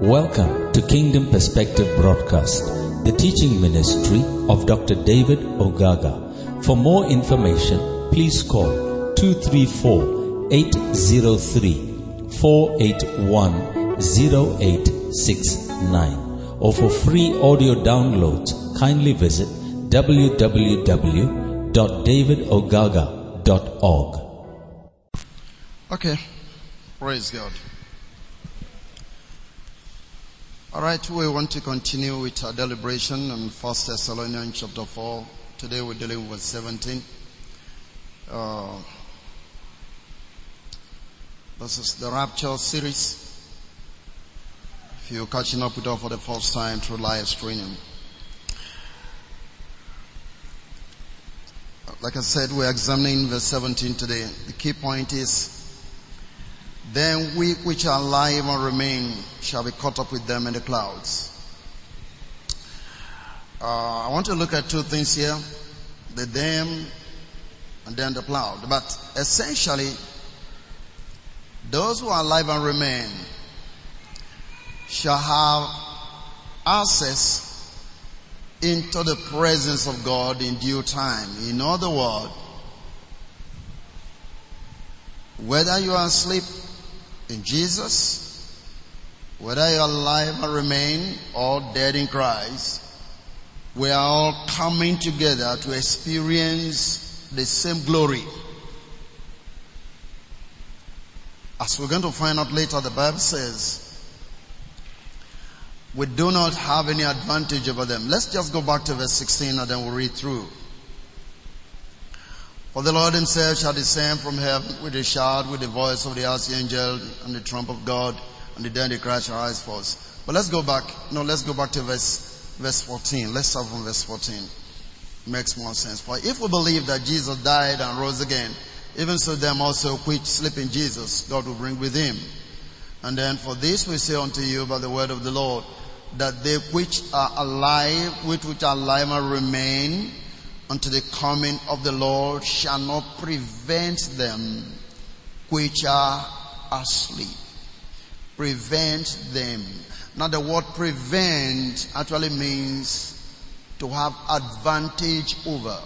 Welcome to Kingdom Perspective Broadcast, the teaching ministry of Dr. David Ogaga. For more information, please call 234 803 481 0869 or for free audio downloads, kindly visit www.davidogaga.org. Okay. Praise God. All right, we want to continue with our deliberation on First Thessalonians chapter 4. Today we're dealing with 17. Uh, this is the Rapture series. If you're catching up with us for the first time through live streaming. Like I said, we're examining verse 17 today. The key point is then we which are alive and remain shall be caught up with them in the clouds. Uh, I want to look at two things here. The them and then the cloud. But essentially, those who are alive and remain shall have access into the presence of God in due time. In other words, whether you are asleep in Jesus, whether you're alive and remain or dead in Christ, we are all coming together to experience the same glory. As we're going to find out later, the Bible says, we do not have any advantage over them. Let's just go back to verse 16 and then we'll read through. For the Lord himself shall descend from heaven with a shout, with the voice of the archangel and the trump of God, and the dead cry shall rise forth. But let's go back. No, let's go back to verse, verse 14. Let's start from verse 14. Makes more sense. For if we believe that Jesus died and rose again, even so them also which sleep in Jesus, God will bring with him. And then for this we say unto you by the word of the Lord, that they which are alive, which which are alive and remain, unto the coming of the Lord shall not prevent them which are asleep. Prevent them. Now the word prevent actually means to have advantage over.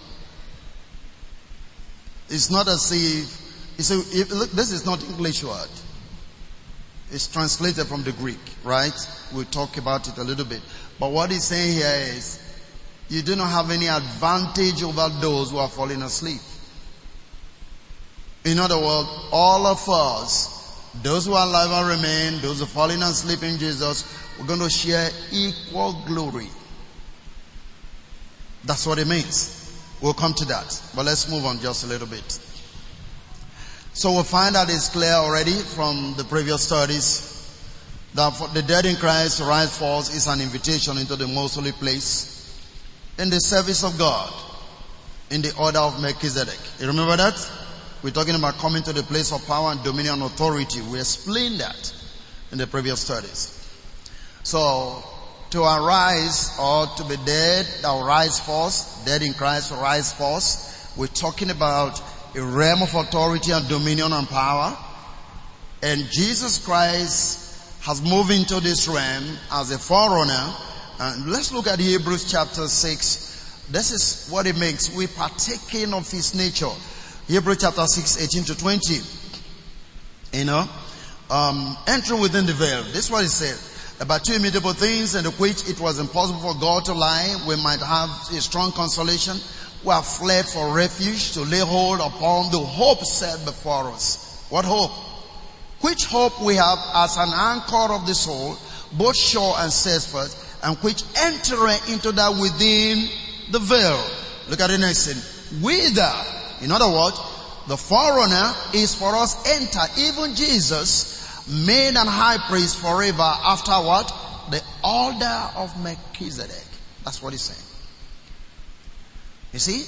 It's not as if, you see, if, look, this is not English word. It's translated from the Greek, right? We'll talk about it a little bit. But what he's saying here is, you do not have any advantage over those who are falling asleep. In other words, all of us, those who are alive and remain, those who are falling asleep in Jesus, we're going to share equal glory. That's what it means. We'll come to that. But let's move on just a little bit. So we'll find that it's clear already from the previous studies that for the dead in Christ rise forth is an invitation into the most holy place in the service of God in the order of Melchizedek. You remember that? We're talking about coming to the place of power and dominion and authority. We explained that in the previous studies. So, to arise or to be dead, that rise forth, dead in Christ rise forth. We're talking about a realm of authority and dominion and power. And Jesus Christ has moved into this realm as a forerunner and let's look at Hebrews chapter 6. This is what it makes. We partaking of his nature. Hebrews chapter 6, 18 to 20. You know, um, entering within the veil. This is what it said. About two immutable things in which it was impossible for God to lie. We might have a strong consolation. We have fled for refuge to lay hold upon the hope set before us. What hope? Which hope we have as an anchor of the soul, both sure and steadfast, and which enter into that within the veil. Look at the next thing. Whither, in other words, the forerunner is for us enter, even Jesus, made an high priest forever after what? The order of Melchizedek. That's what he's saying. You see,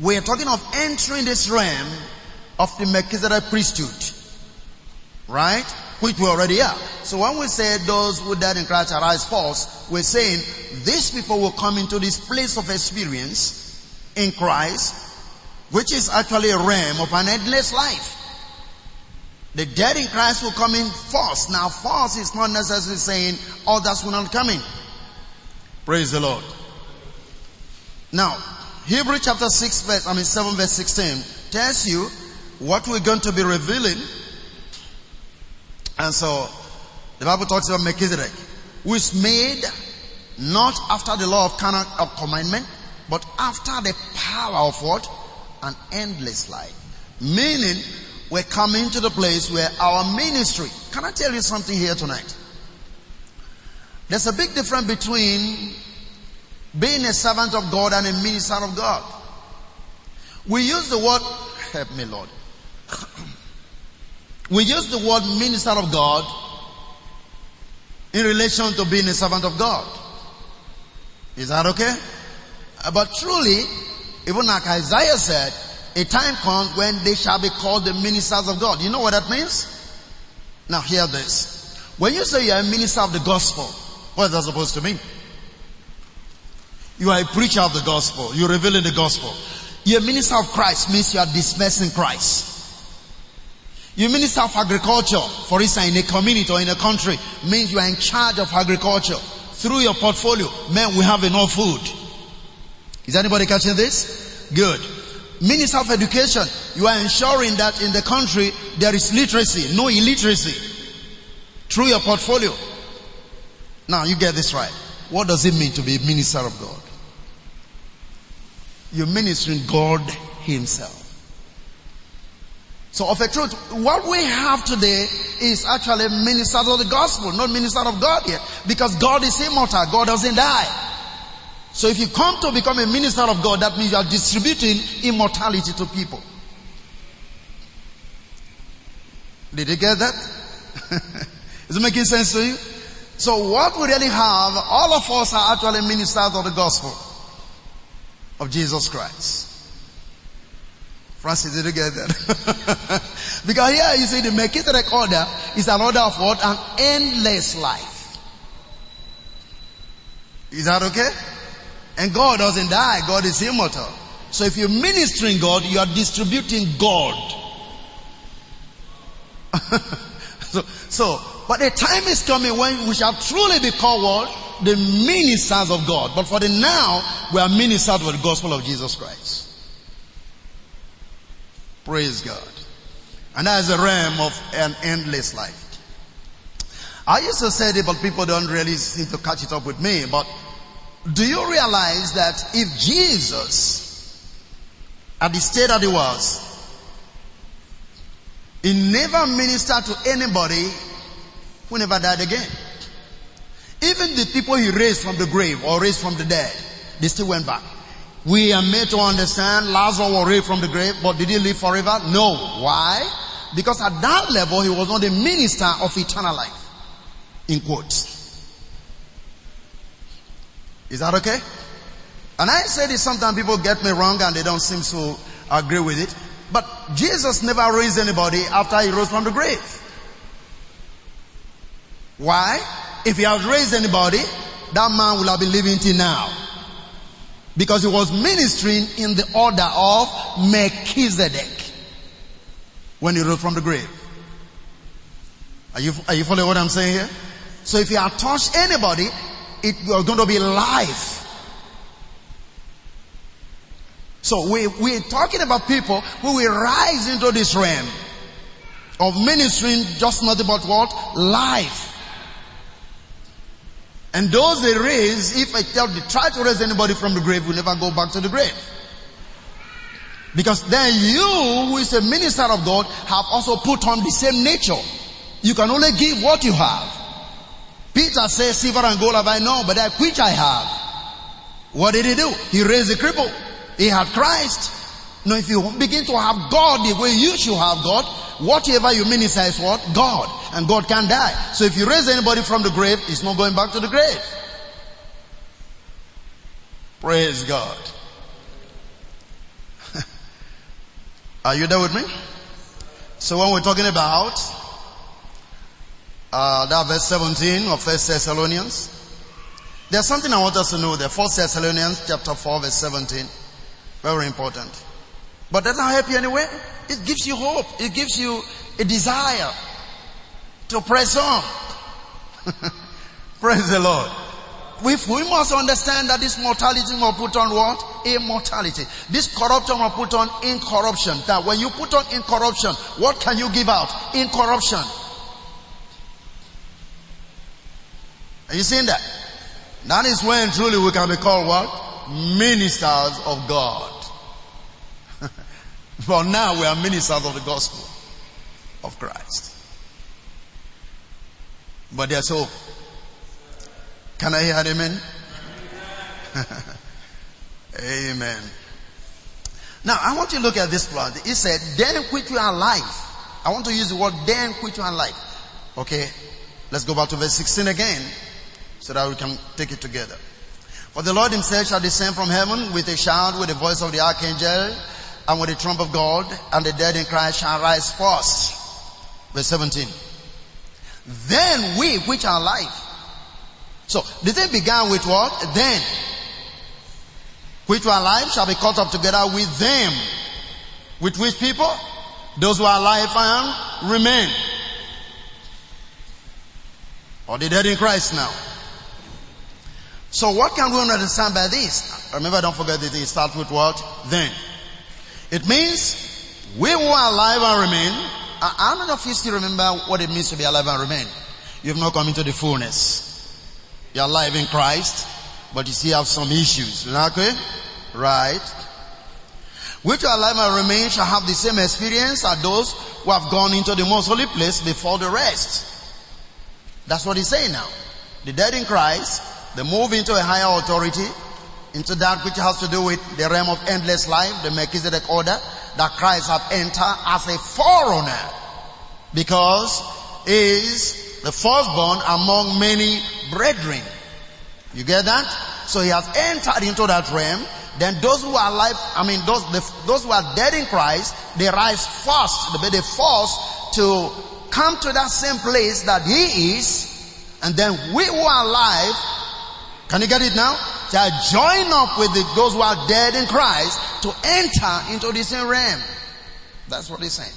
we are talking of entering this realm of the Melchizedek priesthood. Right? Which we already are. So when we say those who died in Christ arise false, we're saying these people will come into this place of experience in Christ, which is actually a realm of an endless life. The dead in Christ will come in first. Now first is not necessarily saying others will not come in. Praise the Lord. Now, Hebrew chapter 6 verse, I mean 7 verse 16 tells you what we're going to be revealing. And so, the Bible talks about Melchizedek, who is made not after the law of of commandment, but after the power of what? An endless life. Meaning, we're coming to the place where our ministry, can I tell you something here tonight? There's a big difference between being a servant of God and a minister of God. We use the word, help me Lord. We use the word minister of God in relation to being a servant of God. Is that okay? Uh, but truly, even like Isaiah said, a time comes when they shall be called the ministers of God. You know what that means? Now hear this. When you say you are a minister of the gospel, what is that supposed to mean? You are a preacher of the gospel. You're revealing the gospel. You're a minister of Christ means you are dispersing Christ. You minister of agriculture, for instance, in a community or in a country, means you are in charge of agriculture. Through your portfolio, man, we have enough food. Is anybody catching this? Good. Minister of Education, you are ensuring that in the country there is literacy, no illiteracy. Through your portfolio. Now you get this right. What does it mean to be a minister of God? You're ministering God Himself. So of a truth, what we have today is actually ministers of the gospel, not minister of God yet. Because God is immortal. God doesn't die. So if you come to become a minister of God, that means you are distributing immortality to people. Did you get that? Is it making sense to you? So what we really have, all of us are actually ministers of the gospel of Jesus Christ. Francis, did you get that? because here you see the Melchizedek order is an order of what? An endless life. Is that okay? And God doesn't die. God is immortal. So if you're ministering God, you are distributing God. so, so, but the time is coming when we shall truly be called what? The ministers of God. But for the now, we are ministers of the gospel of Jesus Christ. Praise God. And that is a realm of an endless life. I used to say it, but people don't really seem to catch it up with me. But do you realize that if Jesus, at the state that he was, he never ministered to anybody who never died again. Even the people he raised from the grave or raised from the dead, they still went back. We are made to understand Lazarus was raised from the grave, but did he live forever? No. Why? Because at that level, he was not a minister of eternal life. In quotes. Is that okay? And I say this sometimes people get me wrong and they don't seem to agree with it. But Jesus never raised anybody after he rose from the grave. Why? If he had raised anybody, that man would have been living till now. Because he was ministering in the order of Melchizedek when he rose from the grave. Are you, are you following what I'm saying here? So if you had touched anybody, it was going to be life. So we, we're talking about people who will rise into this realm of ministering just nothing but what? Life. And those they raise, if I tell they try to raise anybody from the grave, will never go back to the grave. Because then you, who is a minister of God, have also put on the same nature. You can only give what you have. Peter says, silver and gold have I known, but that which I have. What did he do? He raised the cripple. He had Christ. Now if you begin to have God the way you should have God, whatever you minister is what? God. And God can die. So if you raise anybody from the grave, it's not going back to the grave. Praise God. Are you there with me? So when we're talking about uh, that verse 17 of First Thessalonians. There's something I want us to know there. First Thessalonians chapter 4 verse 17. Very important. But that doesn't help you anyway. It gives you hope. It gives you a desire to press on. Praise the Lord. We, we must understand that this mortality will put on what? Immortality. This corruption will put on incorruption. That when you put on incorruption, what can you give out? Incorruption. Are you seeing that? That is when truly we can be called what? Ministers of God. For now we are ministers of the gospel of Christ. But there's hope. Can I hear amen? amen. Now I want you to look at this part. It said, then quit you are alive. I want to use the word then quit you are alive. Okay. Let's go back to verse 16 again so that we can take it together. For the Lord himself shall descend from heaven with a shout, with the voice of the archangel, and with the trump of God, and the dead in Christ shall rise first. Verse 17. Then we which are alive. So the thing began with what? Then. Which were alive shall be caught up together with them. With which people? Those who are alive and remain. Or the dead in Christ now. So what can we understand by this? Remember, don't forget that it starts with what? Then. It means we who are alive and remain. Uh, how many of you still remember what it means to be alive and remain? You have not come into the fullness. You're alive in Christ, but you still have some issues. Okay? Right. Which are alive and remain shall have the same experience as those who have gone into the most holy place before the rest. That's what he's saying now. The dead in Christ they move into a higher authority, into that which has to do with the realm of endless life, the Melchizedek order, that Christ has entered as a forerunner. Because he is the firstborn among many brethren. You get that? So he has entered into that realm. Then those who are alive, I mean those, those who are dead in Christ, they rise first. They the first to come to that same place that he is. And then we who are alive can you get it now? Shall join up with the, those who are dead in Christ to enter into the same realm. That's what he's saying.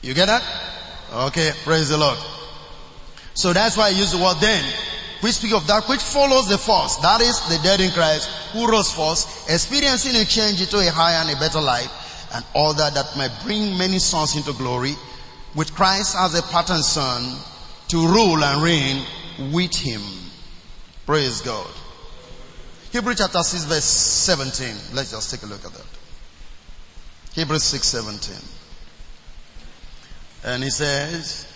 You get that? Okay, praise the Lord. So that's why I use the word then. We speak of that which follows the first. That is the dead in Christ who rose first, experiencing a change into a higher and a better life, and all that that might bring many sons into glory, with Christ as a pattern son to rule and reign with him. Praise God. Hebrews chapter 6 verse 17. Let's just take a look at that. Hebrews 6 17. And he says,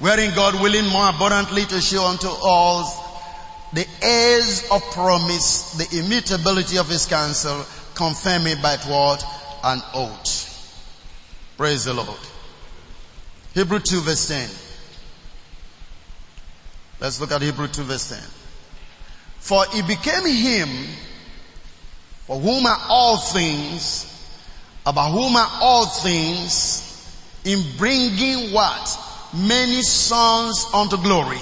wherein God willing more abundantly to show unto us the heirs of promise, the immutability of his counsel, confirming by what? An oath. Praise the Lord. Hebrew 2 verse 10. Let's look at Hebrew 2 verse 10. For it became him for whom are all things, about whom are all things, in bringing what? Many sons unto glory,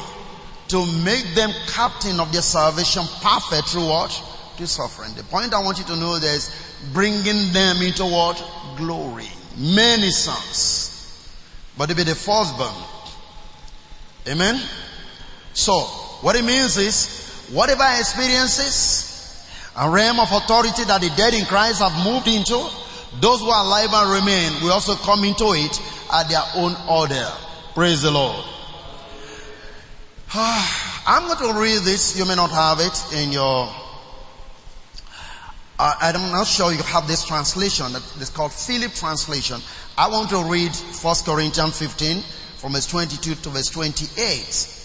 to make them captain of their salvation perfect through what? To suffering. The point I want you to know is bringing them into what? Glory. Many sons. But it be the firstborn. Amen? So, what it means is, whatever experiences and realm of authority that the dead in Christ have moved into, those who are alive and remain will also come into it at their own order. Praise the Lord. I'm going to read this. You may not have it in your, uh, I'm not sure you have this translation. It's called Philip translation. I want to read 1 Corinthians 15 from verse 22 to verse 28.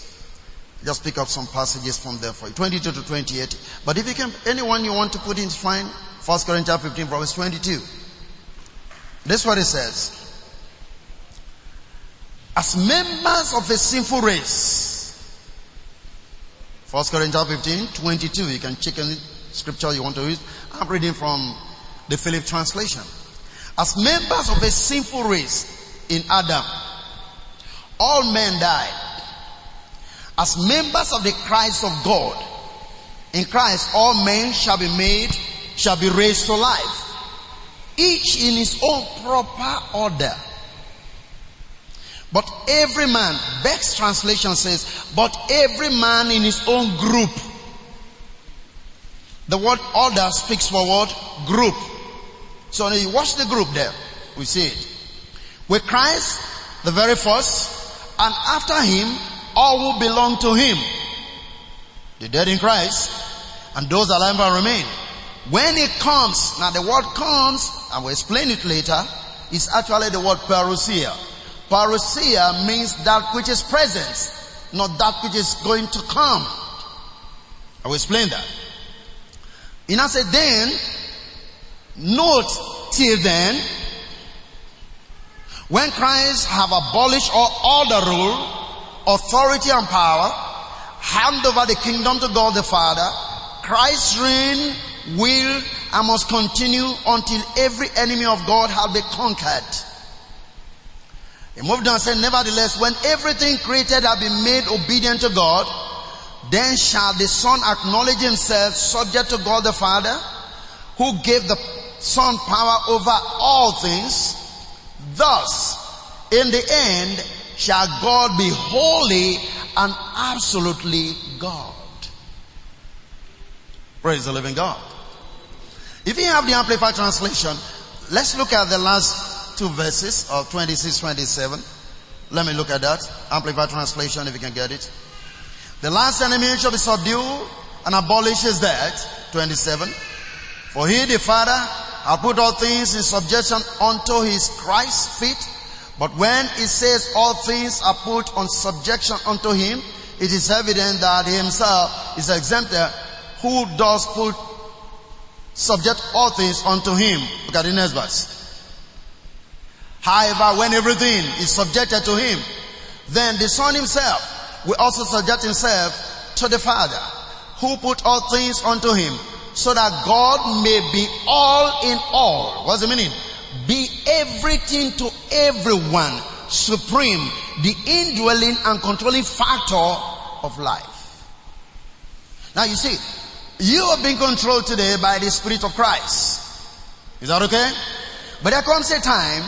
Just pick up some passages from there for you. 22 to 28. But if you can, anyone you want to put in, fine. 1 Corinthians 15 verse 22. This is what it says. As members of a sinful race. 1 Corinthians 15, 22. You can check any scripture you want to read. I'm reading from the Philip translation. As members of a sinful race in Adam, all men died as members of the Christ of God. In Christ, all men shall be made, shall be raised to life. each in his own proper order. But every man, Beck's translation says, but every man in his own group. The word order speaks for what? Group. So you watch the group there. We see it. With Christ, the very first, and after him, all who belong to him. The dead in Christ, and those alive and remain. When it comes, now the word comes, I will explain it later, is actually the word parousia. Parousia means that which is present, not that which is going to come. I will explain that. And I said then, note till then, when Christ have abolished all, all the rule, authority and power, hand over the kingdom to God the Father, Christ's reign will and must continue until every enemy of God has been conquered. He moved on and said, nevertheless, when everything created has been made obedient to God, then shall the Son acknowledge himself subject to God the Father, who gave the Son power over all things. Thus, in the end, shall God be holy and absolutely God. Praise the living God. If you have the Amplified translation, let's look at the last two verses of 26, 27. Let me look at that. Amplified translation if you can get it. The last enemy shall be subdued and abolished is death. 27. For he, the Father, hath put all things in subjection unto his Christ's feet. But when it says all things are put on subjection unto him, it is evident that himself is exempted who does put subject all things unto him. Look at the next verse. However, when everything is subjected to him, then the son himself will also subject himself to the Father, who put all things unto him, so that God may be all in all. What's the meaning? Be everything to everyone, supreme, the indwelling and controlling factor of life. Now you see, you are being controlled today by the Spirit of Christ. Is that okay? But there comes a time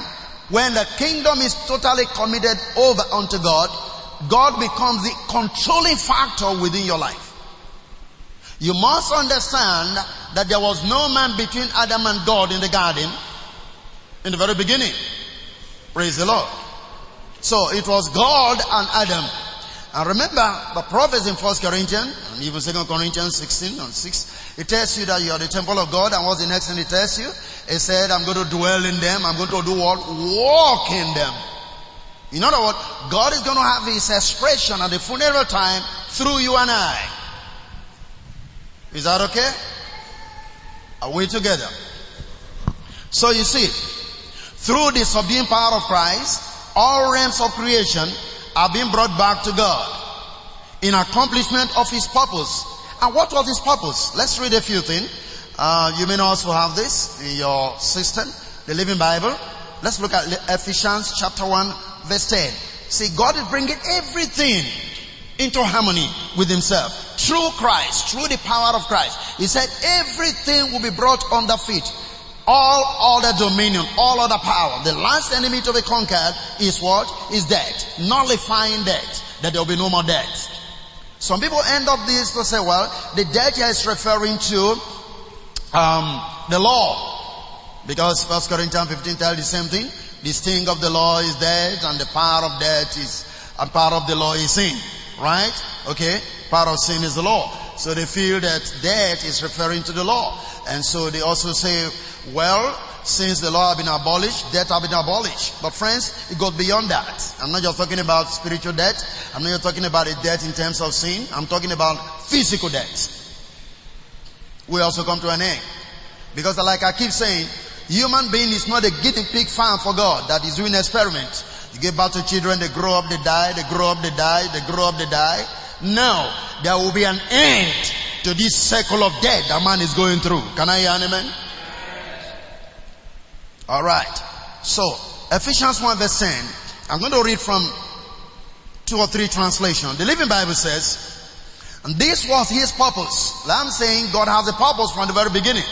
when the kingdom is totally committed over unto God God becomes the controlling factor within your life. You must understand that there was no man between Adam and God in the garden in the very beginning. Praise the Lord. So it was God and Adam. And remember the prophets in First Corinthians and even Second Corinthians 16 and 6, it tells you that you are the temple of God and what's the next thing it tells you? It said, I'm going to dwell in them, I'm going to do what? Walk in them. In other words, God is going to have his expression at the funeral time through you and I. Is that okay? Are we together? So you see, through the subduing power of Christ, all realms of creation are being brought back to God in accomplishment of his purpose. And what was his purpose? Let's read a few things. Uh, you may also have this in your system, the Living Bible. Let's look at Ephesians chapter 1 verse 10. See, God is bringing everything into harmony with himself. Through Christ, through the power of Christ. He said everything will be brought under feet. All other dominion, all other power. The last enemy to be conquered is what? Is death. Nullifying death. That there will be no more death. Some people end up this to say, well, the death here is referring to um, the law. Because First Corinthians 15 tells the same thing. The sting of the law is death and the power of death is, and power of the law is sin. Right? Okay? Power of sin is the law. So they feel that death is referring to the law. And so they also say, well, since the law has been abolished, death has been abolished. But friends, it goes beyond that. I'm not just talking about spiritual death. I'm not just talking about a death in terms of sin. I'm talking about physical death. We also come to an end. Because like I keep saying, Human being is not a guinea pig farm for God that is doing experiment. You give birth to children, they grow up, they die, they grow up, they die, they grow up, they die. No, there will be an end to this cycle of death that man is going through. Can I hear an amen? Alright. So, Ephesians 1 verse 10. I'm going to read from two or three translations. The Living Bible says, and this was his purpose. I'm saying God has a purpose from the very beginning.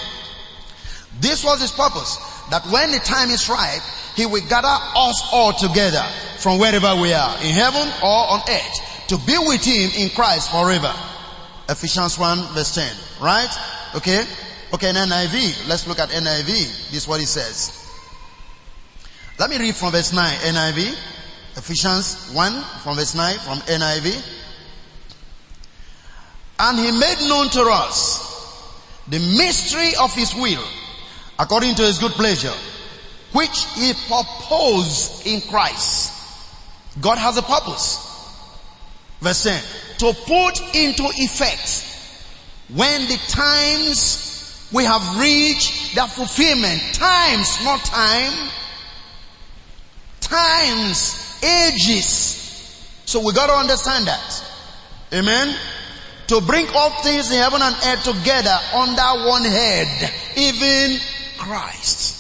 This was his purpose. that when the time is right, he will gather us all together from wherever we are, in heaven or on earth, to be with him in Christ forever. Ephesians 1 verse 10. Right? Okay? Okay, NIV. Let's look at NIV. This is what he says. Let me read from verse 9, NIV. Ephesians 1 from verse 9 from NIV. And he made known to us the mystery of his will according to his good pleasure, which he proposed in Christ. God has a purpose. Verse 10. To put into effect when the times we have reached the fulfillment. Times, not time. Times, ages. So we gotta understand that. Amen. To bring all things in heaven and earth together under one head. Even Christ.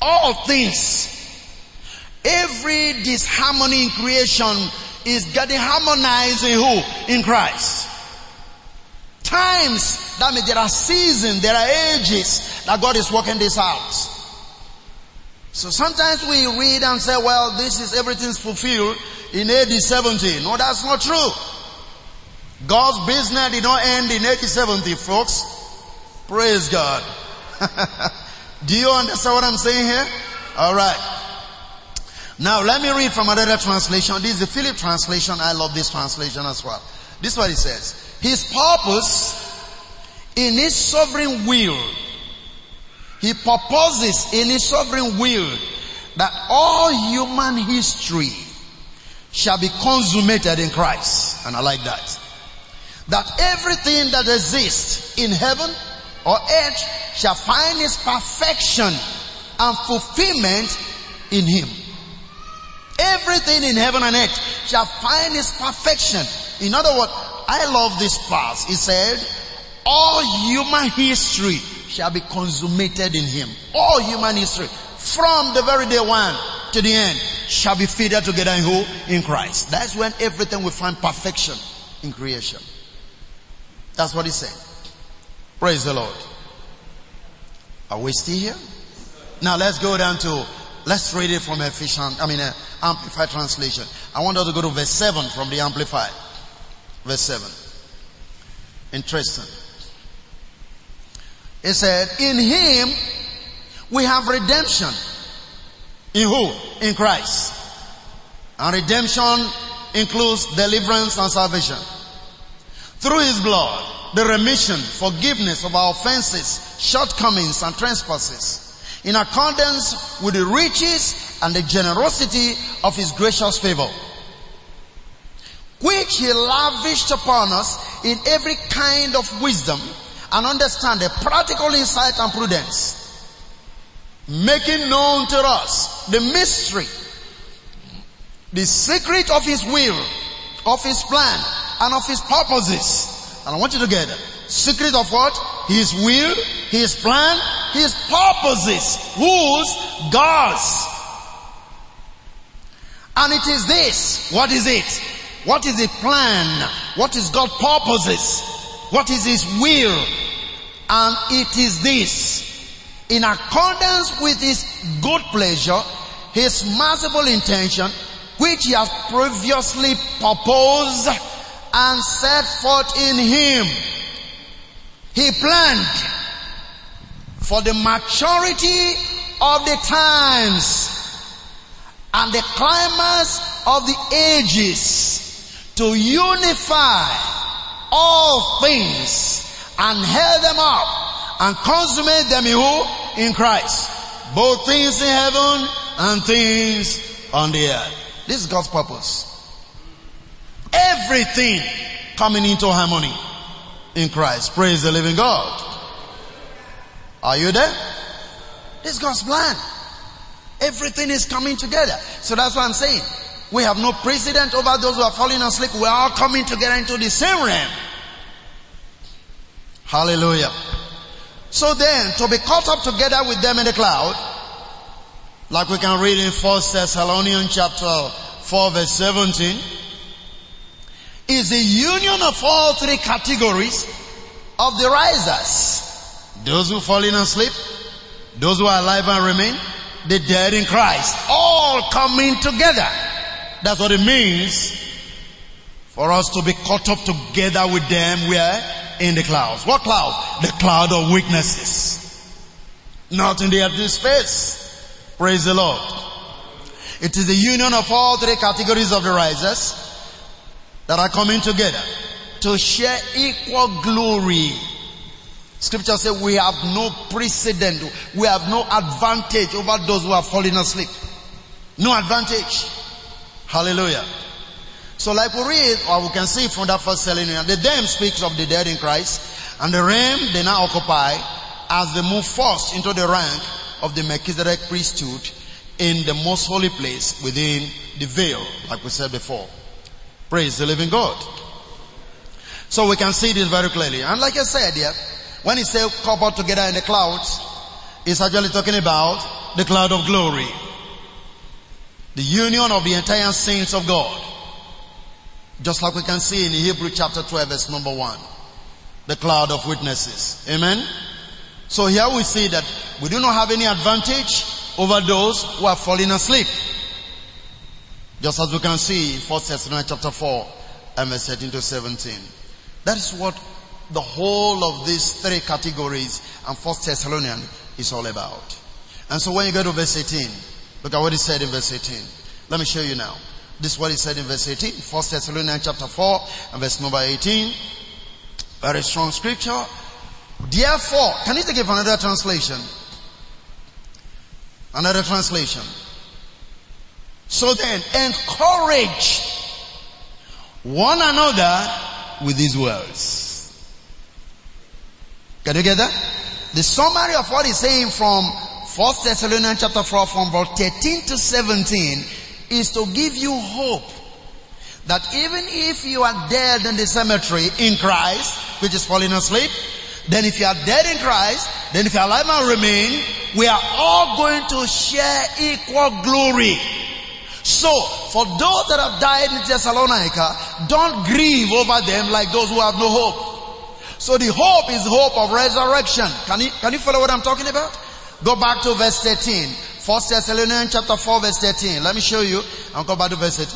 All things. Every disharmony in creation is getting harmonized in who? In Christ. Times, that means there are seasons, there are ages that God is working this out. So sometimes we read and say, well, this is everything's fulfilled in AD 70. No, that's not true. God's business did not end in AD 70, folks. Praise God. Do you understand what I'm saying here? Alright. Now let me read from another translation. This is the Philip translation. I love this translation as well. This is what it says. His purpose in his sovereign will. He purposes in his sovereign will that all human history shall be consummated in Christ. And I like that. That everything that exists in heaven or earth shall find its perfection and fulfillment in him. Everything in heaven and earth shall find its perfection. In other words, I love this part. He said, all human history shall be consummated in him. All human history from the very day one to the end shall be fitted together in who? In Christ. That's when everything will find perfection in creation. That's what he said. Praise the Lord. Are we still here? Now let's go down to, let's read it from Ephesians, I mean, uh, Amplified translation. I want us to go to verse 7 from the Amplified. Verse 7. Interesting. It said, in him we have redemption. In who? In Christ. And redemption includes deliverance and salvation. Through his blood the remission, forgiveness of our offenses, shortcomings and trespasses in accordance with the riches and the generosity of his gracious favor, which he lavished upon us in every kind of wisdom and understand the practical insight and prudence, making known to us the mystery, the secret of his will, of his plan, and of his purposes and I want you to get it. Secret of what? His will, His plan, His purposes. Whose? God's. And it is this. What is it? What is the plan? What is God's purposes? What is His will? And it is this. In accordance with His good pleasure, His merciful intention, which He has previously proposed and set forth in him. He planned for the maturity of the times and the climax of the ages to unify all things and held them up and consummate them in who? In Christ. Both things in heaven and things on the earth. This is God's purpose. Everything coming into harmony in Christ. Praise the living God. Are you there? This is God's plan. Everything is coming together. So that's what I'm saying. We have no precedent over those who are falling asleep. We're all coming together into the same realm. Hallelujah. So then, to be caught up together with them in the cloud, like we can read in 1 Thessalonians chapter 4 verse 17, is the union of all three categories of the risers. Those who fall in asleep, Those who are alive and remain, the dead in Christ, all coming together. That's what it means for us to be caught up together with them where? In the clouds. What cloud? The cloud of witnesses. Not in the empty space. Praise the Lord. It is the union of all three categories of the risers that are coming together to share equal glory. Scripture says we have no precedent, we have no advantage over those who are falling asleep. No advantage. Hallelujah. So like we read, or we can see from that first Thessalonians, the them speaks of the dead in Christ, and the realm they now occupy as they move first into the rank of the Melchizedek priesthood in the most holy place within the veil, like we said before. Praise the living God. So we can see this very clearly. And like I said here, when he said coupled together in the clouds, he's actually talking about the cloud of glory. The union of the entire saints of God. Just like we can see in Hebrew chapter 12 verse number 1. The cloud of witnesses. Amen? So here we see that we do not have any advantage over those who are falling asleep. Just as we can see in 1 Thessalonians chapter 4 and verse 13 to 17. That is what the whole of these three categories and 1 Thessalonians is all about. And so when you go to verse 18, look at what he said in verse 18. Let me show you now. This is what he said in verse 18. 1 Thessalonians chapter 4 and verse number 18. Very strong scripture. Therefore, can you take another translation? Another translation. So then, encourage one another with these words. Can you get that? The summary of what he's saying from 1 Thessalonians chapter 4 from verse 13 to 17 is to give you hope that even if you are dead in the cemetery in Christ, which is falling asleep, then if you are dead in Christ, then if you are alive and remain, we are all going to share equal glory. So, for those that have died in Thessalonica, don't grieve over them like those who have no hope. So the hope is hope of resurrection. Can you, can you follow what I'm talking about? Go back to verse 13. First Thessalonians chapter 4 verse 13. Let me show you. I'll back to verse 13.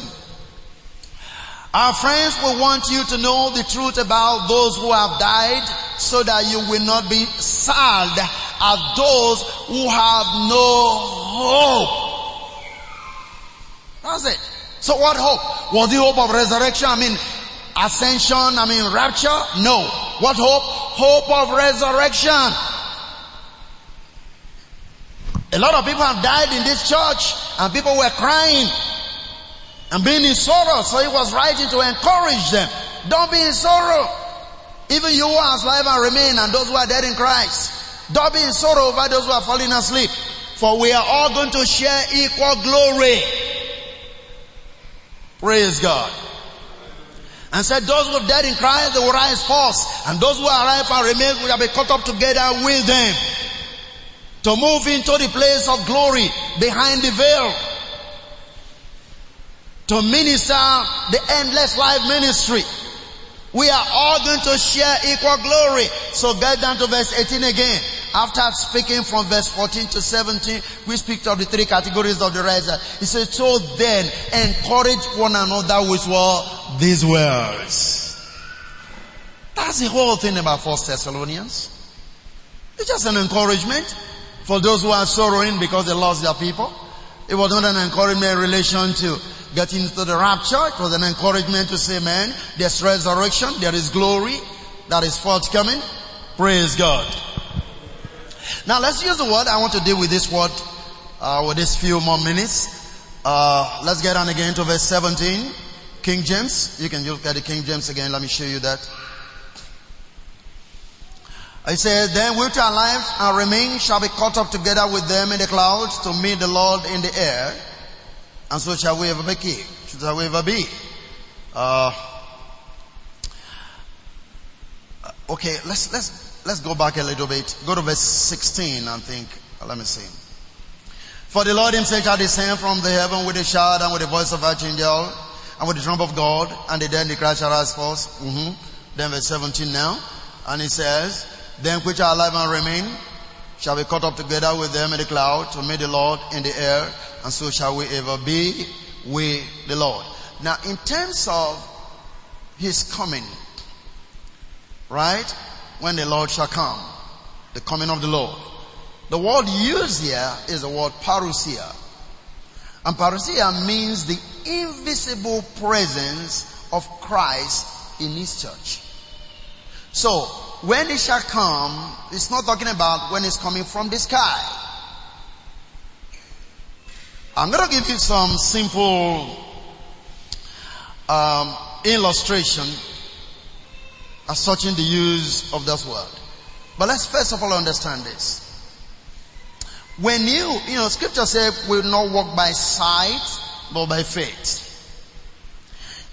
Our friends will want you to know the truth about those who have died so that you will not be sad as those who have no hope. That's it. So what hope? Was the hope of resurrection? I mean, ascension? I mean, rapture? No. What hope? Hope of resurrection. A lot of people have died in this church and people were crying and being in sorrow. So he was writing to encourage them. Don't be in sorrow. Even you who are alive and remain and those who are dead in Christ. Don't be in sorrow over those who are falling asleep. For we are all going to share equal glory. Praise God. And said those who are dead in Christ, they will rise first. And those who are alive and remain will be caught up together with them. To move into the place of glory behind the veil to minister the endless life ministry. We are all going to share equal glory. So get down to verse 18 again. After speaking from verse 14 to 17, we speak of the three categories of the riser. He said, so then encourage one another with what? These words. That's the whole thing about First Thessalonians. It's just an encouragement for those who are sorrowing because they lost their people. It was not an encouragement in relation to getting into the rapture. It was an encouragement to say, man, there's resurrection, there is glory that is forthcoming. Praise God. Now let's use the word. I want to deal with this word uh, with this few more minutes. Uh, let's get on again to verse 17. King James. You can look at the King James again. Let me show you that. I said, then which are alive and remain shall be caught up together with them in the clouds to meet the Lord in the air. And so shall we ever be. Shall we ever be. Uh, okay, let's, let's, let's go back a little bit. Go to verse 16, and think. Let me see. For the Lord himself shall descend from the heaven with a shout and with the voice of archangel and with the trump of God and the dead in the cry shall rise first. Mm-hmm. Then verse 17 now. And he says, Then which are alive and remain shall be caught up together with them in the cloud to meet the Lord in the air, and so shall we ever be with the Lord. Now, in terms of his coming, right? When the Lord shall come, the coming of the Lord. The word used here is the word parousia. And parousia means the invisible presence of Christ in his church. So, when it shall come, it's not talking about when it's coming from the sky. I'm going to give you some simple um, illustration asserting the use of this word. But let's first of all understand this. When you, you know, scripture says we will not walk by sight, but by faith.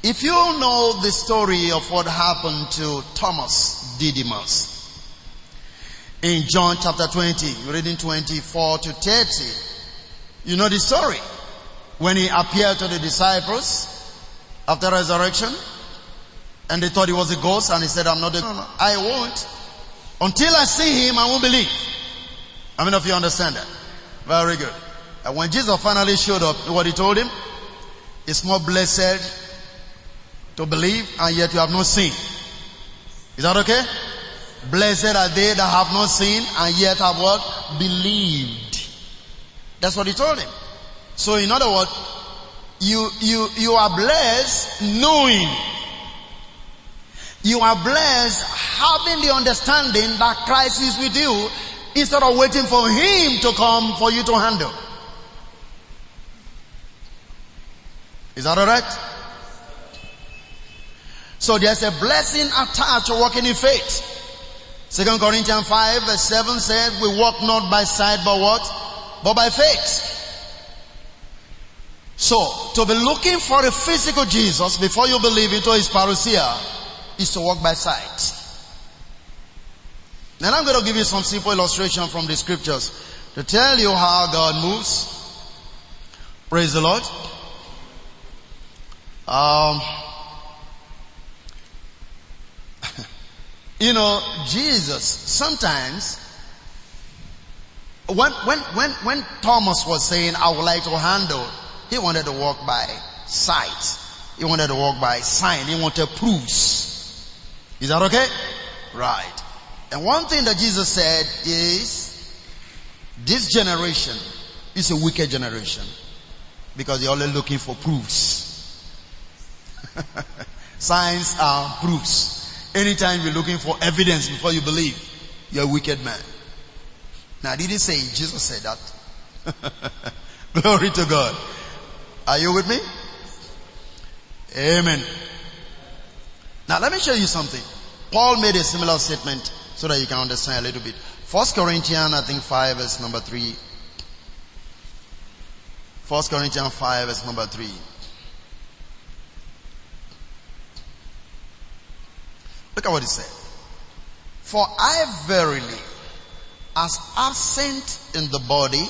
If you know the story of what happened to Thomas Didymus in John chapter 20, reading 24 to 30, you know the story. When he appeared to the disciples after resurrection, and they thought he was a ghost, and he said, I'm not a, no, I won't. Until I see him, I won't believe. How many of you understand that? Very good. And when Jesus finally showed up, what he told him? It's more blessed to believe and yet you have not seen. Is that okay? Blessed are they that have not seen and yet have what? Believed. That's what he told him. So in other words, you, you, you are blessed knowing. You are blessed having the understanding that Christ is with you instead of waiting for Him to come for you to handle. Is that alright? So there's a blessing attached to walking in faith. Second Corinthians 5 verse 7 says, we walk not by sight but what? But by faith. So, to be looking for a physical Jesus before you believe into his parousia is to walk by sight. Then I'm going to give you some simple illustration from the scriptures to tell you how God moves. Praise the Lord. Um, You know, Jesus, sometimes, when, when, when, when Thomas was saying, I would like to handle, he wanted to walk by sight. He wanted to walk by sign. He wanted proofs. Is that okay? Right. And one thing that Jesus said is, this generation is a wicked generation because they're only looking for proofs. Signs are proofs. Anytime you're looking for evidence before you believe, you're a wicked man. Now did he say Jesus said that. Glory to God. Are you with me? Amen. Now let me show you something. Paul made a similar statement so that you can understand a little bit. First Corinthians, I think 5 verse number 3. First Corinthians 5 verse number 3. At what he said. For I verily, as absent in the body,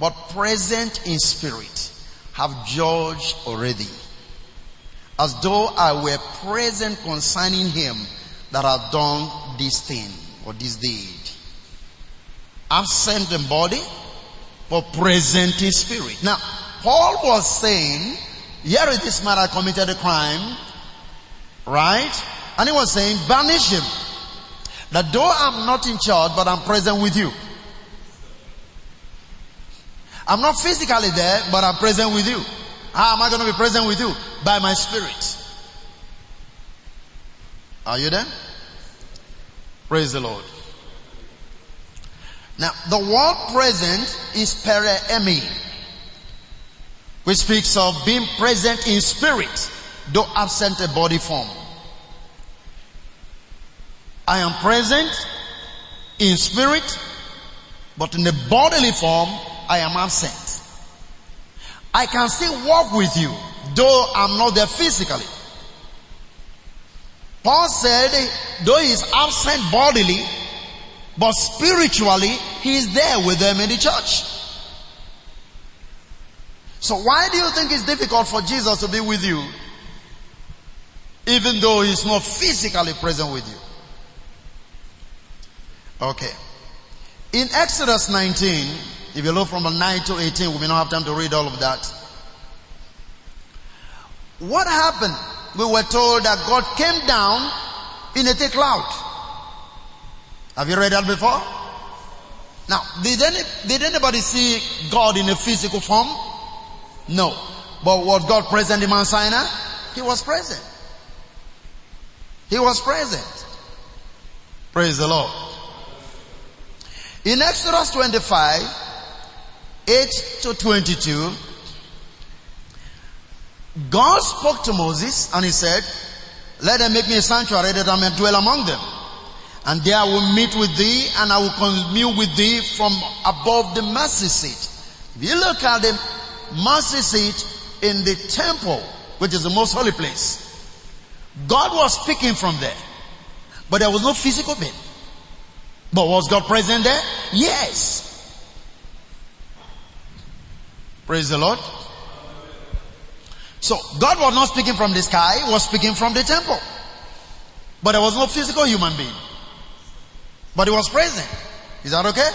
but present in spirit, have judged already. As though I were present concerning him that had done this thing or this deed. Absent in body, but present in spirit. Now, Paul was saying, here is this man that committed a crime, right? And he was saying, banish him. That though I'm not in charge, but I'm present with you. I'm not physically there, but I'm present with you. How am I going to be present with you? By my spirit. Are you there? Praise the Lord. Now, the word present is periemi, which speaks of being present in spirit, though absent a body form. I am present in spirit, but in the bodily form, I am absent. I can still walk with you, though I'm not there physically. Paul said, though he is absent bodily, but spiritually, he is there with them in the church. So why do you think it's difficult for Jesus to be with you, even though he's not physically present with you? Okay. In Exodus 19, if you look from 9 to 18, we may not have time to read all of that. What happened? We were told that God came down in a thick cloud. Have you read that before? Now, did, any, did anybody see God in a physical form? No. But was God present in Mount Sinai? He was present. He was present. Praise the Lord. In Exodus 25, 8 to 22, God spoke to Moses and he said, let them make me a sanctuary that I may dwell among them. And there I will meet with thee and I will commune with thee from above the mercy seat. If you look at the mercy seat in the temple, which is the most holy place, God was speaking from there. But there was no physical being. But was God present there? Yes. Praise the Lord. So God was not speaking from the sky, he was speaking from the temple. But there was no physical human being. But he was present. Is that okay?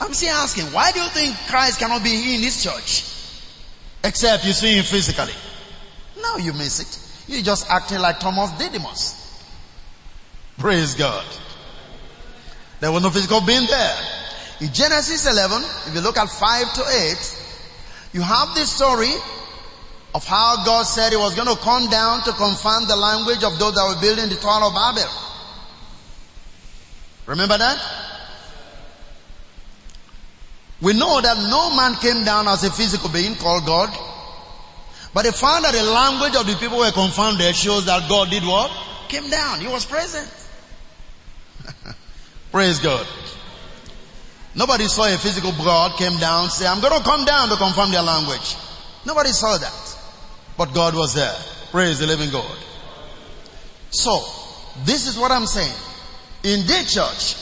I'm still asking, why do you think Christ cannot be in this church? Except you see him physically. Now you miss it. You're just acting like Thomas Didymus. Praise God. There was no physical being there. In Genesis 11, if you look at 5 to 8, you have this story of how God said he was going to come down to confound the language of those that were building the Tower of Babel. Remember that? We know that no man came down as a physical being called God. But the fact that the language of the people were confounded shows that God did what? Came down. He was present. Praise God. Nobody saw a physical God came down, say, I'm going to come down to confirm their language. Nobody saw that. But God was there. Praise the living God. So, this is what I'm saying. In the church,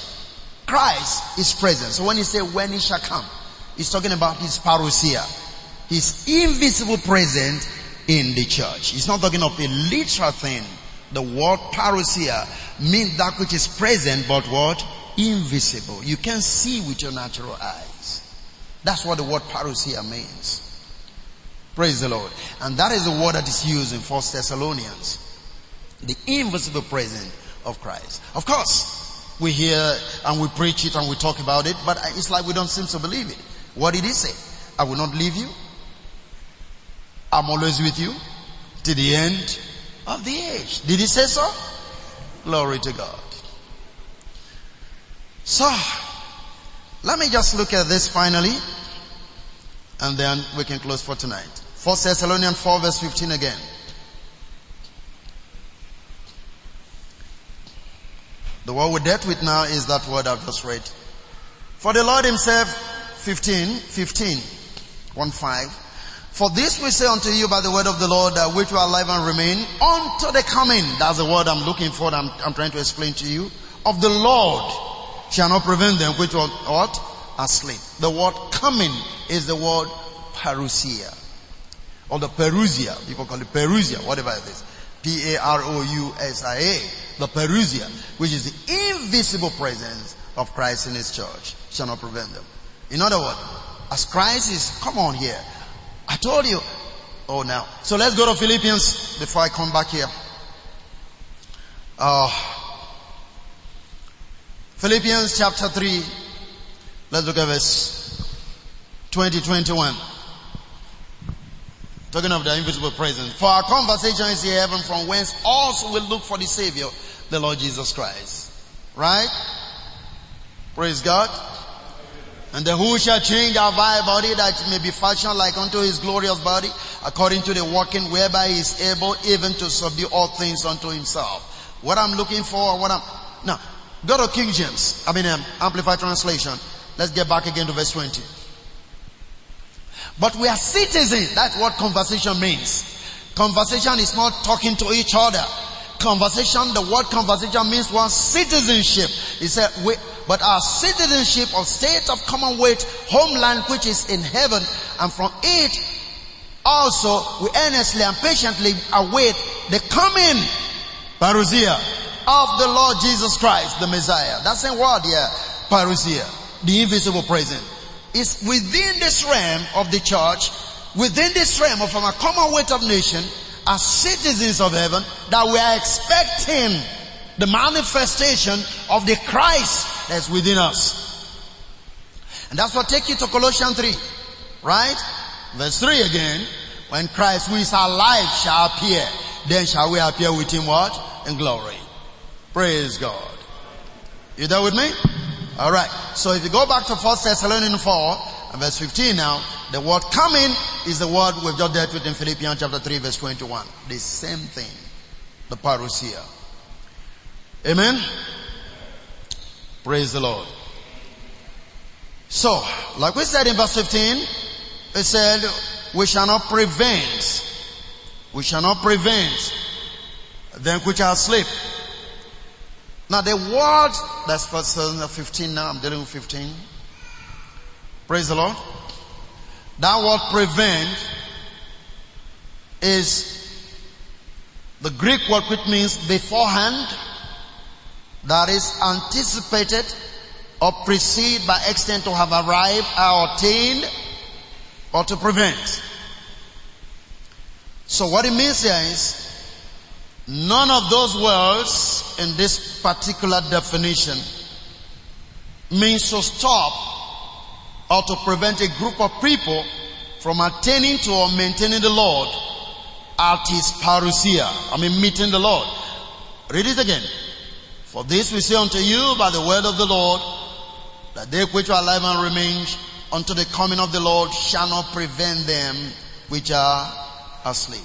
Christ is present. So when he say when he shall come, he's talking about his parousia. His invisible presence in the church. He's not talking of a literal thing. The word parousia means that which is present but what? Invisible. You can't see with your natural eyes. That's what the word parousia means. Praise the Lord. And that is the word that is used in First Thessalonians. The invisible presence of Christ. Of course, we hear and we preach it and we talk about it, but it's like we don't seem to believe it. What did he say? I will not leave you. I'm always with you to the end of the age. Did he say so? Glory to God. So, let me just look at this finally, and then we can close for tonight. First Thessalonians 4 verse 15 again. The word we dealt with now is that word I've just read. For the Lord himself, 15, 15, 1 5. For this we say unto you by the word of the Lord, that which will live and remain unto the coming. That's the word I'm looking for, I'm, I'm trying to explain to you. Of the Lord shall not prevent them which are what? Asleep. The word coming is the word parousia. Or the Perusia. People call it Perusia, whatever it is. P-A-R-O-U-S-I-A. The Perusia, which is the invisible presence of Christ in His church, shall not prevent them. In other words, as Christ is, come on here. I told you. Oh now. So let's go to Philippians before I come back here. Uh, Philippians chapter 3. Let's look at verse 20, 21. Talking of the invisible presence. For our conversation is in heaven from whence also we look for the Savior, the Lord Jesus Christ. Right? Praise God. And the who shall change our vile body that it may be fashioned like unto his glorious body, according to the working whereby he is able even to subdue all things unto himself. What I'm looking for, what I'm, now, go to King James, I mean, um, Amplified Translation. Let's get back again to verse 20. But we are citizens. That's what conversation means. Conversation is not talking to each other. Conversation, the word conversation means one citizenship. He said, we, but our citizenship of state of commonwealth, homeland which is in heaven, and from it also we earnestly and patiently await the coming, parousia, of the Lord Jesus Christ, the Messiah. That's the word here, parousia. the invisible present. is within this realm of the church, within this realm of our commonwealth of nation, as citizens of heaven, that we are expecting the manifestation of the Christ that's within us. And that's what take you to Colossians 3, right? Verse 3 again, when Christ who is alive shall appear, then shall we appear with him what? In glory. Praise God. You there with me? Alright. So if you go back to 1 Thessalonians 4 and verse 15 now, the word coming is the word we've just dealt with in Philippians chapter 3 verse 21. The same thing. The parousia. Amen? Praise the Lord. So, like we said in verse 15, it said, we shall not prevent, we shall not prevent them which are asleep. Now the word, that's verse 15 now, I'm dealing with 15. Praise the Lord. That word prevent is the Greek word which means beforehand, that is anticipated or precede by extent to have arrived or attained or to prevent. So what it means here is none of those words in this particular definition means to stop or to prevent a group of people from attaining to or maintaining the Lord at his parousia. I mean meeting the Lord. Read it again. For this we say unto you by the word of the Lord, that they which are alive and remain unto the coming of the Lord shall not prevent them which are asleep.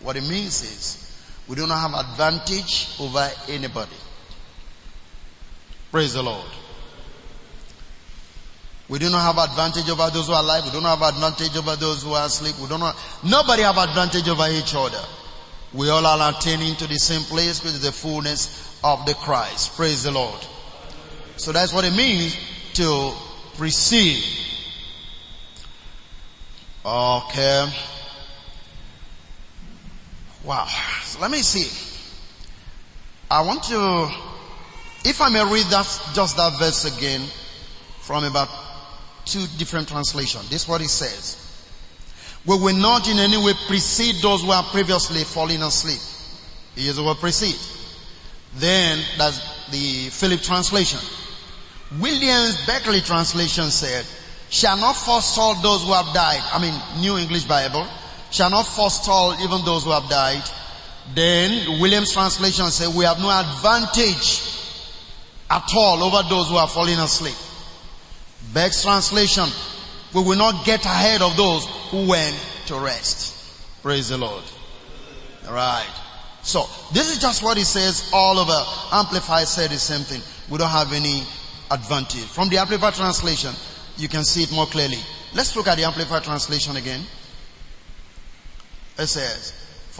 What it means is, we do not have advantage over anybody. Praise the Lord. We do not have advantage over those who are alive. We do not have advantage over those who are asleep. We don't nobody have advantage over each other. We all are attaining to the same place with the fullness of the Christ. Praise the Lord. So that's what it means to precede. Okay. Wow. Let me see. I want to, if I may read that, just that verse again from about two different translations. This is what it says. We will not in any way precede those who are previously falling asleep. He uses the word precede. Then that's the Philip translation. Williams Beckley translation said, shall not forestall those who have died. I mean, New English Bible. Shall not forestall even those who have died. Then Williams translation said, we have no advantage at all over those who are falling asleep. Beck's translation, we will not get ahead of those who went to rest. Praise the Lord. Alright. So, this is just what he says all over. Amplified said the same thing. We don't have any advantage. From the Amplified translation, you can see it more clearly. Let's look at the Amplified translation again. It says,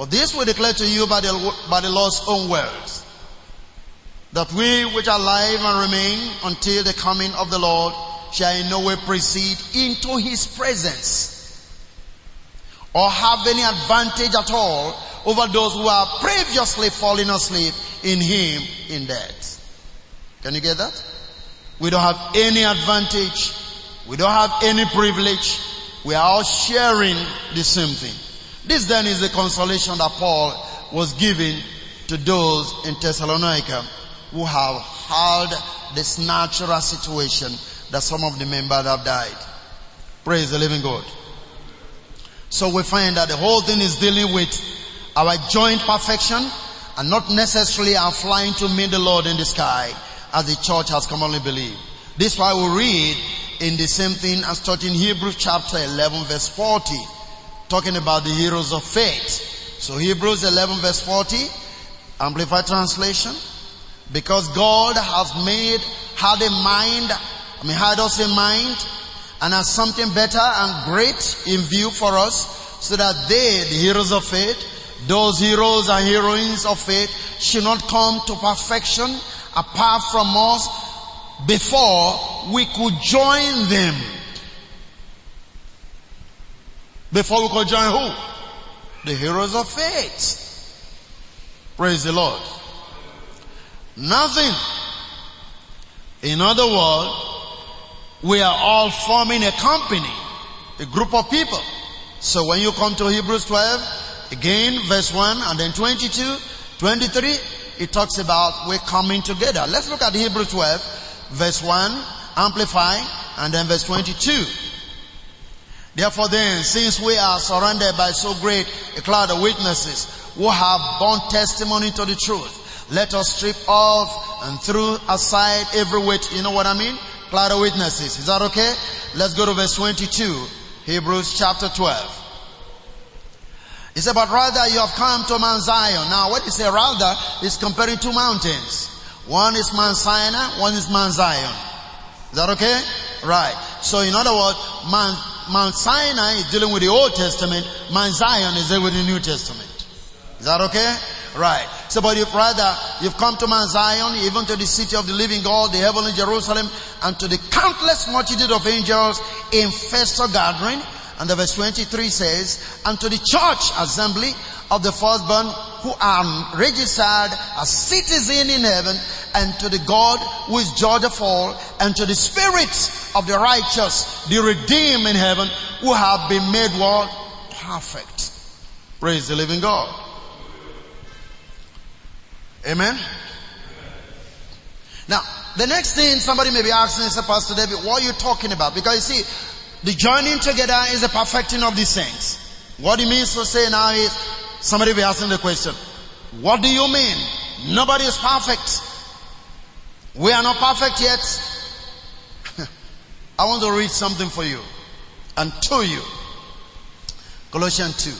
For this we declare to you by the, by the Lord's own words, that we which are alive and remain until the coming of the Lord shall in no way proceed into his presence or have any advantage at all over those who are previously fallen asleep in him in death. Can you get that? We don't have any advantage. We don't have any privilege. We are all sharing the same thing. This then is the consolation that Paul was giving to those in Thessalonica who have had this natural situation that some of the members have died. Praise the living God. So we find that the whole thing is dealing with our joint perfection and not necessarily our flying to meet the Lord in the sky as the church has commonly believed. This is why we read in the same thing as taught in Hebrews chapter 11 verse 40, talking about the heroes of faith. So Hebrews 11 verse 40, Amplified translation, because God has made, had a mind, I mean had us in mind, and has something better and great in view for us, so that they, the heroes of faith, those heroes and heroines of faith, should not come to perfection apart from us before we could join them. Before we could join who? The heroes of faith. Praise the Lord. Nothing. In other words, We are all forming a company, a group of people. So when you come to Hebrews 12, again verse 1 and then 22, 23, it talks about we're coming together. Let's look at Hebrews 12, verse 1, amplify, and then verse 22. Therefore then, since we are surrounded by so great a cloud of witnesses who have borne testimony to the truth, let us strip off and throw aside every weight. You know what I mean? Cloud of witnesses. Is that okay? Let's go to verse 22. Hebrews chapter 12. He said, but rather you have come to Mount Zion. Now what he say rather is comparing two mountains. One is Mount Sinai, one is Mount Zion. Is that okay? Right. So in other words, Mount Mount Sinai is dealing with the Old Testament, Mount Zion is dealing with the New Testament. Is that okay? Right. So, but if rather you've come to Mount Zion, even to the city of the living God, the heavenly Jerusalem, and to the countless multitude of angels in festal gathering, and the verse 23 says, and to the church assembly of the firstborn who are registered as citizens in heaven and to the God who is judge of all and to the spirits of the righteous, the redeemed in heaven who have been made what? Perfect. Praise the living God. Amen. Now, the next thing somebody may be asking is, Pastor David, what are you talking about? Because you see, the joining together is the perfecting of these things. What he means to say now is, somebody be asking the question, what do you mean? Nobody is perfect. We are not perfect yet. I want to read something for you and to you. Colossians 2.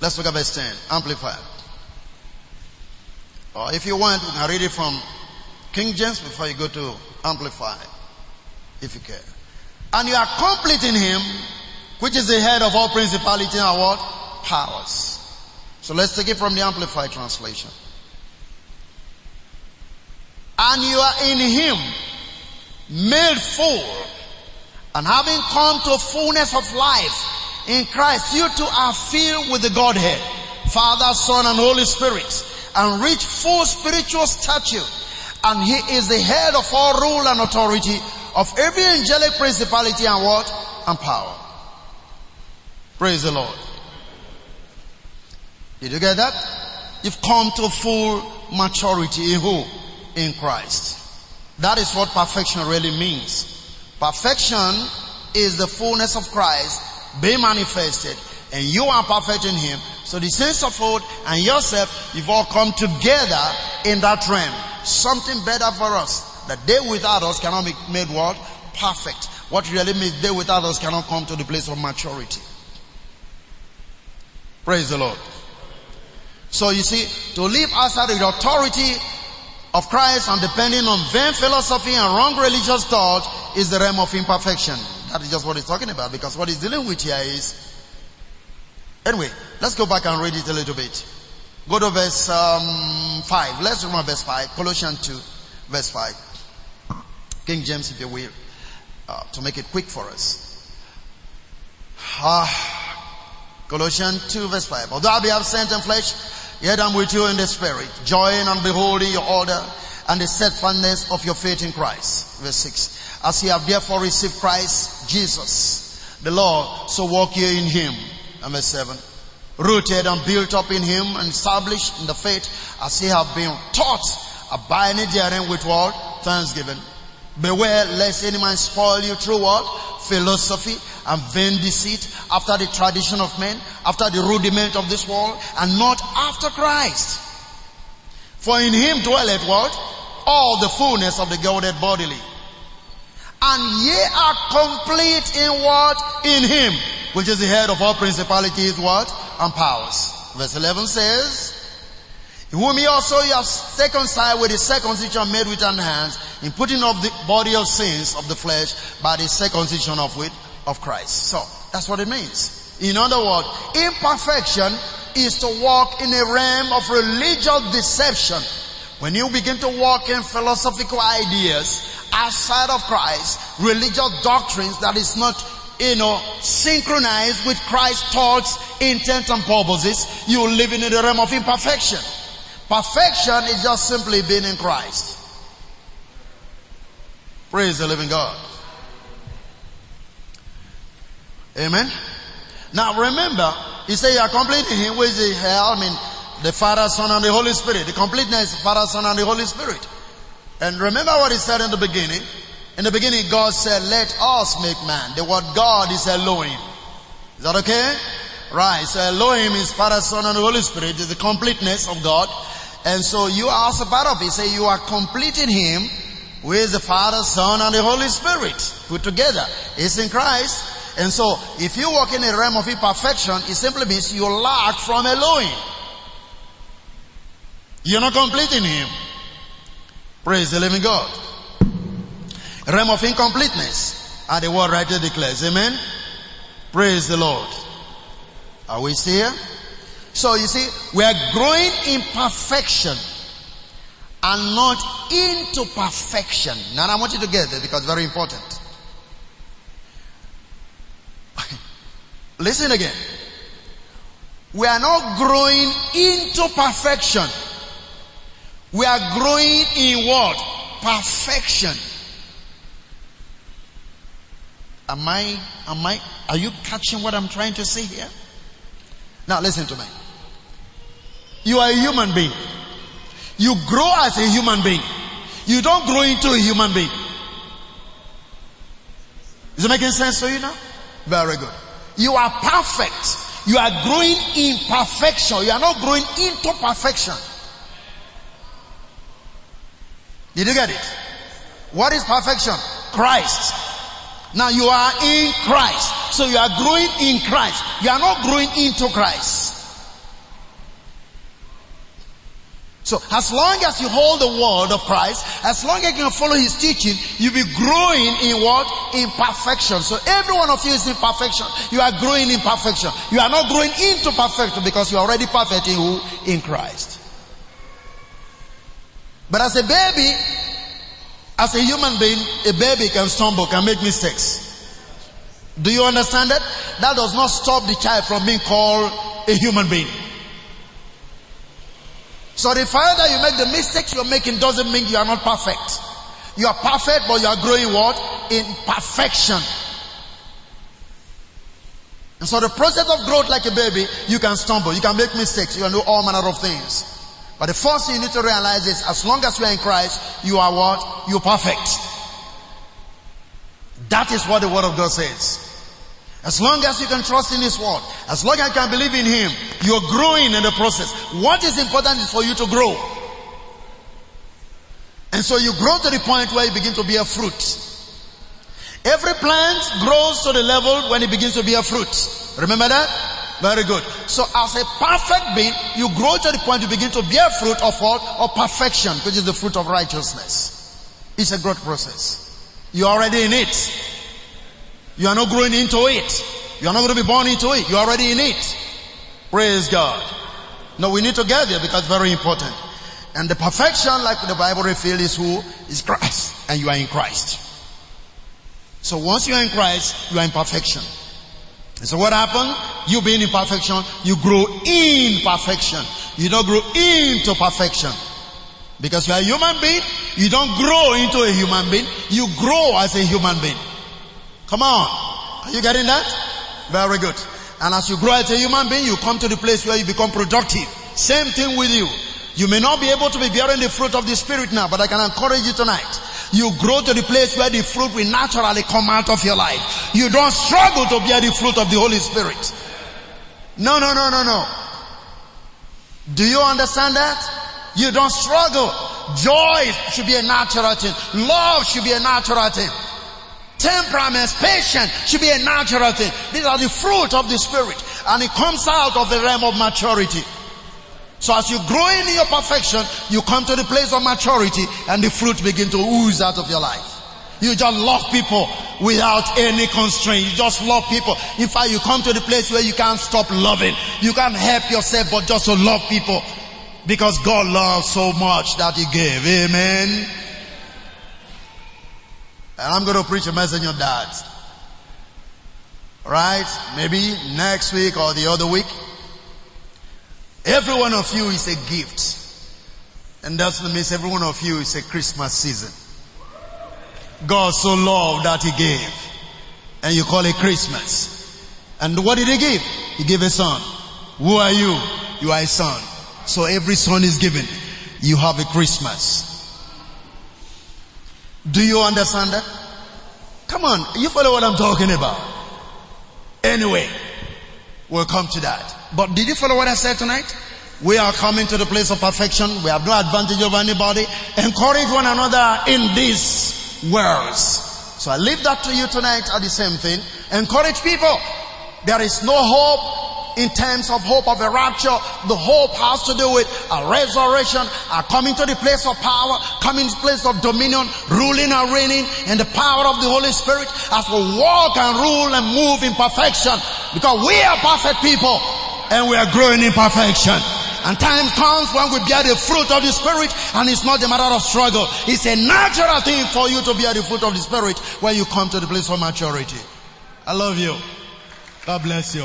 Let's look at verse 10. Amplified. Or if you want, we can read it from King James before you go to Amplify. If you care. And you are complete in him, which is the head of all principality and what? Powers. So let's take it from the Amplified translation. And you are in him, made full, and having come to fullness of life in Christ, you too are filled with the Godhead, Father, Son, and Holy Spirit, and reach full spiritual stature. And he is the head of all rule and authority of every angelic principality and what? And power. Praise the Lord. Did you get that? You've come to full maturity in who? In Christ. That is what perfection really means. Perfection is the fullness of Christ being manifested and you are perfect in Him. So the sense of hope and yourself, you've all come together in that realm. Something better for us. That they without us cannot be made what? Perfect. What really means they without us cannot come to the place of maturity. Praise the Lord. So you see, to live outside the authority of Christ and depending on vain philosophy and wrong religious thought is the realm of imperfection. That is just what he's talking about because what he's dealing with here is, anyway, let's go back and read it a little bit. Go to verse um, 5. Let's remember verse 5. Colossians 2, verse 5. King James, if you will, uh, to make it quick for us. Ah, Colossians 2 verse 5. Although I be absent in flesh, yet I'm with you in the spirit, joying and beholding your order and the steadfastness of your faith in Christ. Verse 6. As ye have therefore received Christ Jesus, the Lord, so walk ye in him. And verse 7. Rooted and built up in him and established in the faith as ye have been taught, abiding therein with what? Thanksgiving. Beware lest any man spoil you through what? Philosophy and vain deceit after the tradition of men, after the rudiment of this world, and not after Christ. For in him dwelleth what? All the fullness of the Godhead bodily. And ye are complete in what? In him, which is the head of all principalities, what? And powers. Verse 11 says, whom he also you have circumcised with the circumcision made with hands, in putting off the body of sins of the flesh by the circumcision of with of Christ. So that's what it means. In other words, imperfection is to walk in a realm of religious deception. When you begin to walk in philosophical ideas outside of Christ, religious doctrines that is not you know, synchronized with Christ's thoughts, intent and purposes, you're living in the realm of imperfection. Perfection is just simply being in Christ. Praise the living God. Amen. Now remember, he said you are completing him with the hell, I mean, the Father, Son, and the Holy Spirit. The completeness, Father, Son, and the Holy Spirit. And remember what he said in the beginning. In the beginning, God said, let us make man. The word God is Elohim. Is that okay? Right. So Elohim is Father, Son, and the Holy Spirit. Is the completeness of God. And so you are also part of it. Say you are completing Him with the Father, Son, and the Holy Spirit put together. It's in Christ. And so if you walk in a realm of imperfection, it simply means you lack from Elohim. You're not completing Him. Praise the living God. Realm of incompleteness. And the word rightly declares. Amen. Praise the Lord. Are we still here? So you see, we are growing in perfection and not into perfection. Now I want you to get there because it's very important. Listen again. We are not growing into perfection. We are growing in what? Perfection. Am I, am I, are you catching what I'm trying to say here? Now listen to me. You are a human being. You grow as a human being. You don't grow into a human being. Is it making sense to you now? Very good. You are perfect. You are growing in perfection. You are not growing into perfection. Did you get it? What is perfection? Christ. Now you are in Christ. So you are growing in Christ. You are not growing into Christ. So as long as you hold the word of Christ, as long as you can follow his teaching, you'll be growing in what? In perfection. So every one of you is in perfection. You are growing in perfection. You are not growing into perfection because you are already perfect in who? In Christ. But as a baby, as a human being, a baby can stumble, can make mistakes. Do you understand that? That does not stop the child from being called a human being. So the fact that you make the mistakes you're making doesn't mean you are not perfect. You are perfect, but you are growing what? In perfection. And so the process of growth like a baby, you can stumble, you can make mistakes, you can do all manner of things. But the first thing you need to realize is as long as you are in Christ, you are what? You're perfect. That is what the word of God says. As long as you can trust in His word, as long as you can believe in Him, you're growing in the process. What is important is for you to grow. And so you grow to the point where you begin to bear fruit. Every plant grows to the level when it begins to bear fruit. Remember that? Very good. So as a perfect being, you grow to the point you begin to bear fruit of what? Of perfection, which is the fruit of righteousness. It's a growth process. You're already in it. You are not growing into it. You are not going to be born into it. You're already in it. Praise God. No, we need to get there because very important. And the perfection, like the Bible reveals, is who? Is Christ. And you are in Christ. So once you are in Christ, you are in perfection. And So what happened? You being in perfection, you grow in perfection. You don't grow into perfection. Because you are a human being, you don't grow into a human being, you grow as a human being. Come on. Are you getting that? Very good. And as you grow as a human being, you come to the place where you become productive. Same thing with you. You may not be able to be bearing the fruit of the Spirit now, but I can encourage you tonight you grow to the place where the fruit will naturally come out of your life. You don't struggle to bear the fruit of the Holy Spirit. No, no, no, no, no. Do you understand that? You don't struggle. Joy should be a natural thing. Love should be a natural thing. Temperament, patience should be a natural thing. These are the fruit of the Spirit. And it comes out of the realm of maturity. So as you grow in your perfection, you come to the place of maturity and the fruit begin to ooze out of your life. You just love people without any constraint. You just love people. In fact, you come to the place where you can't stop loving. You can't help yourself but just to love people. Because God loves so much that He gave. Amen. And I'm going to preach a message on that. Right? Maybe next week or the other week. Every one of you is a gift. And that means every one of you is a Christmas season. God so loved that he gave. And you call it Christmas. And what did he give? He gave a son. Who are you? You are a son. So every son is given. You have a Christmas. Do you understand that? Come on, you follow what I'm talking about. Anyway, we'll come to that. But did you follow what I said tonight? We are coming to the place of perfection. We have no advantage over anybody. Encourage one another in these words. So I leave that to you tonight at the same thing. Encourage people. There is no hope in terms of hope of a rapture. The hope has to do with a resurrection, a coming to the place of power, coming to the place of dominion, ruling and reigning in the power of the Holy Spirit as we walk and rule and move in perfection because we are perfect people and we are growing in perfection. And time comes when we bear the fruit of the Spirit and it's not a matter of struggle. It's a natural thing for you to bear the fruit of the Spirit when you come to the place of maturity. I love you. God bless you.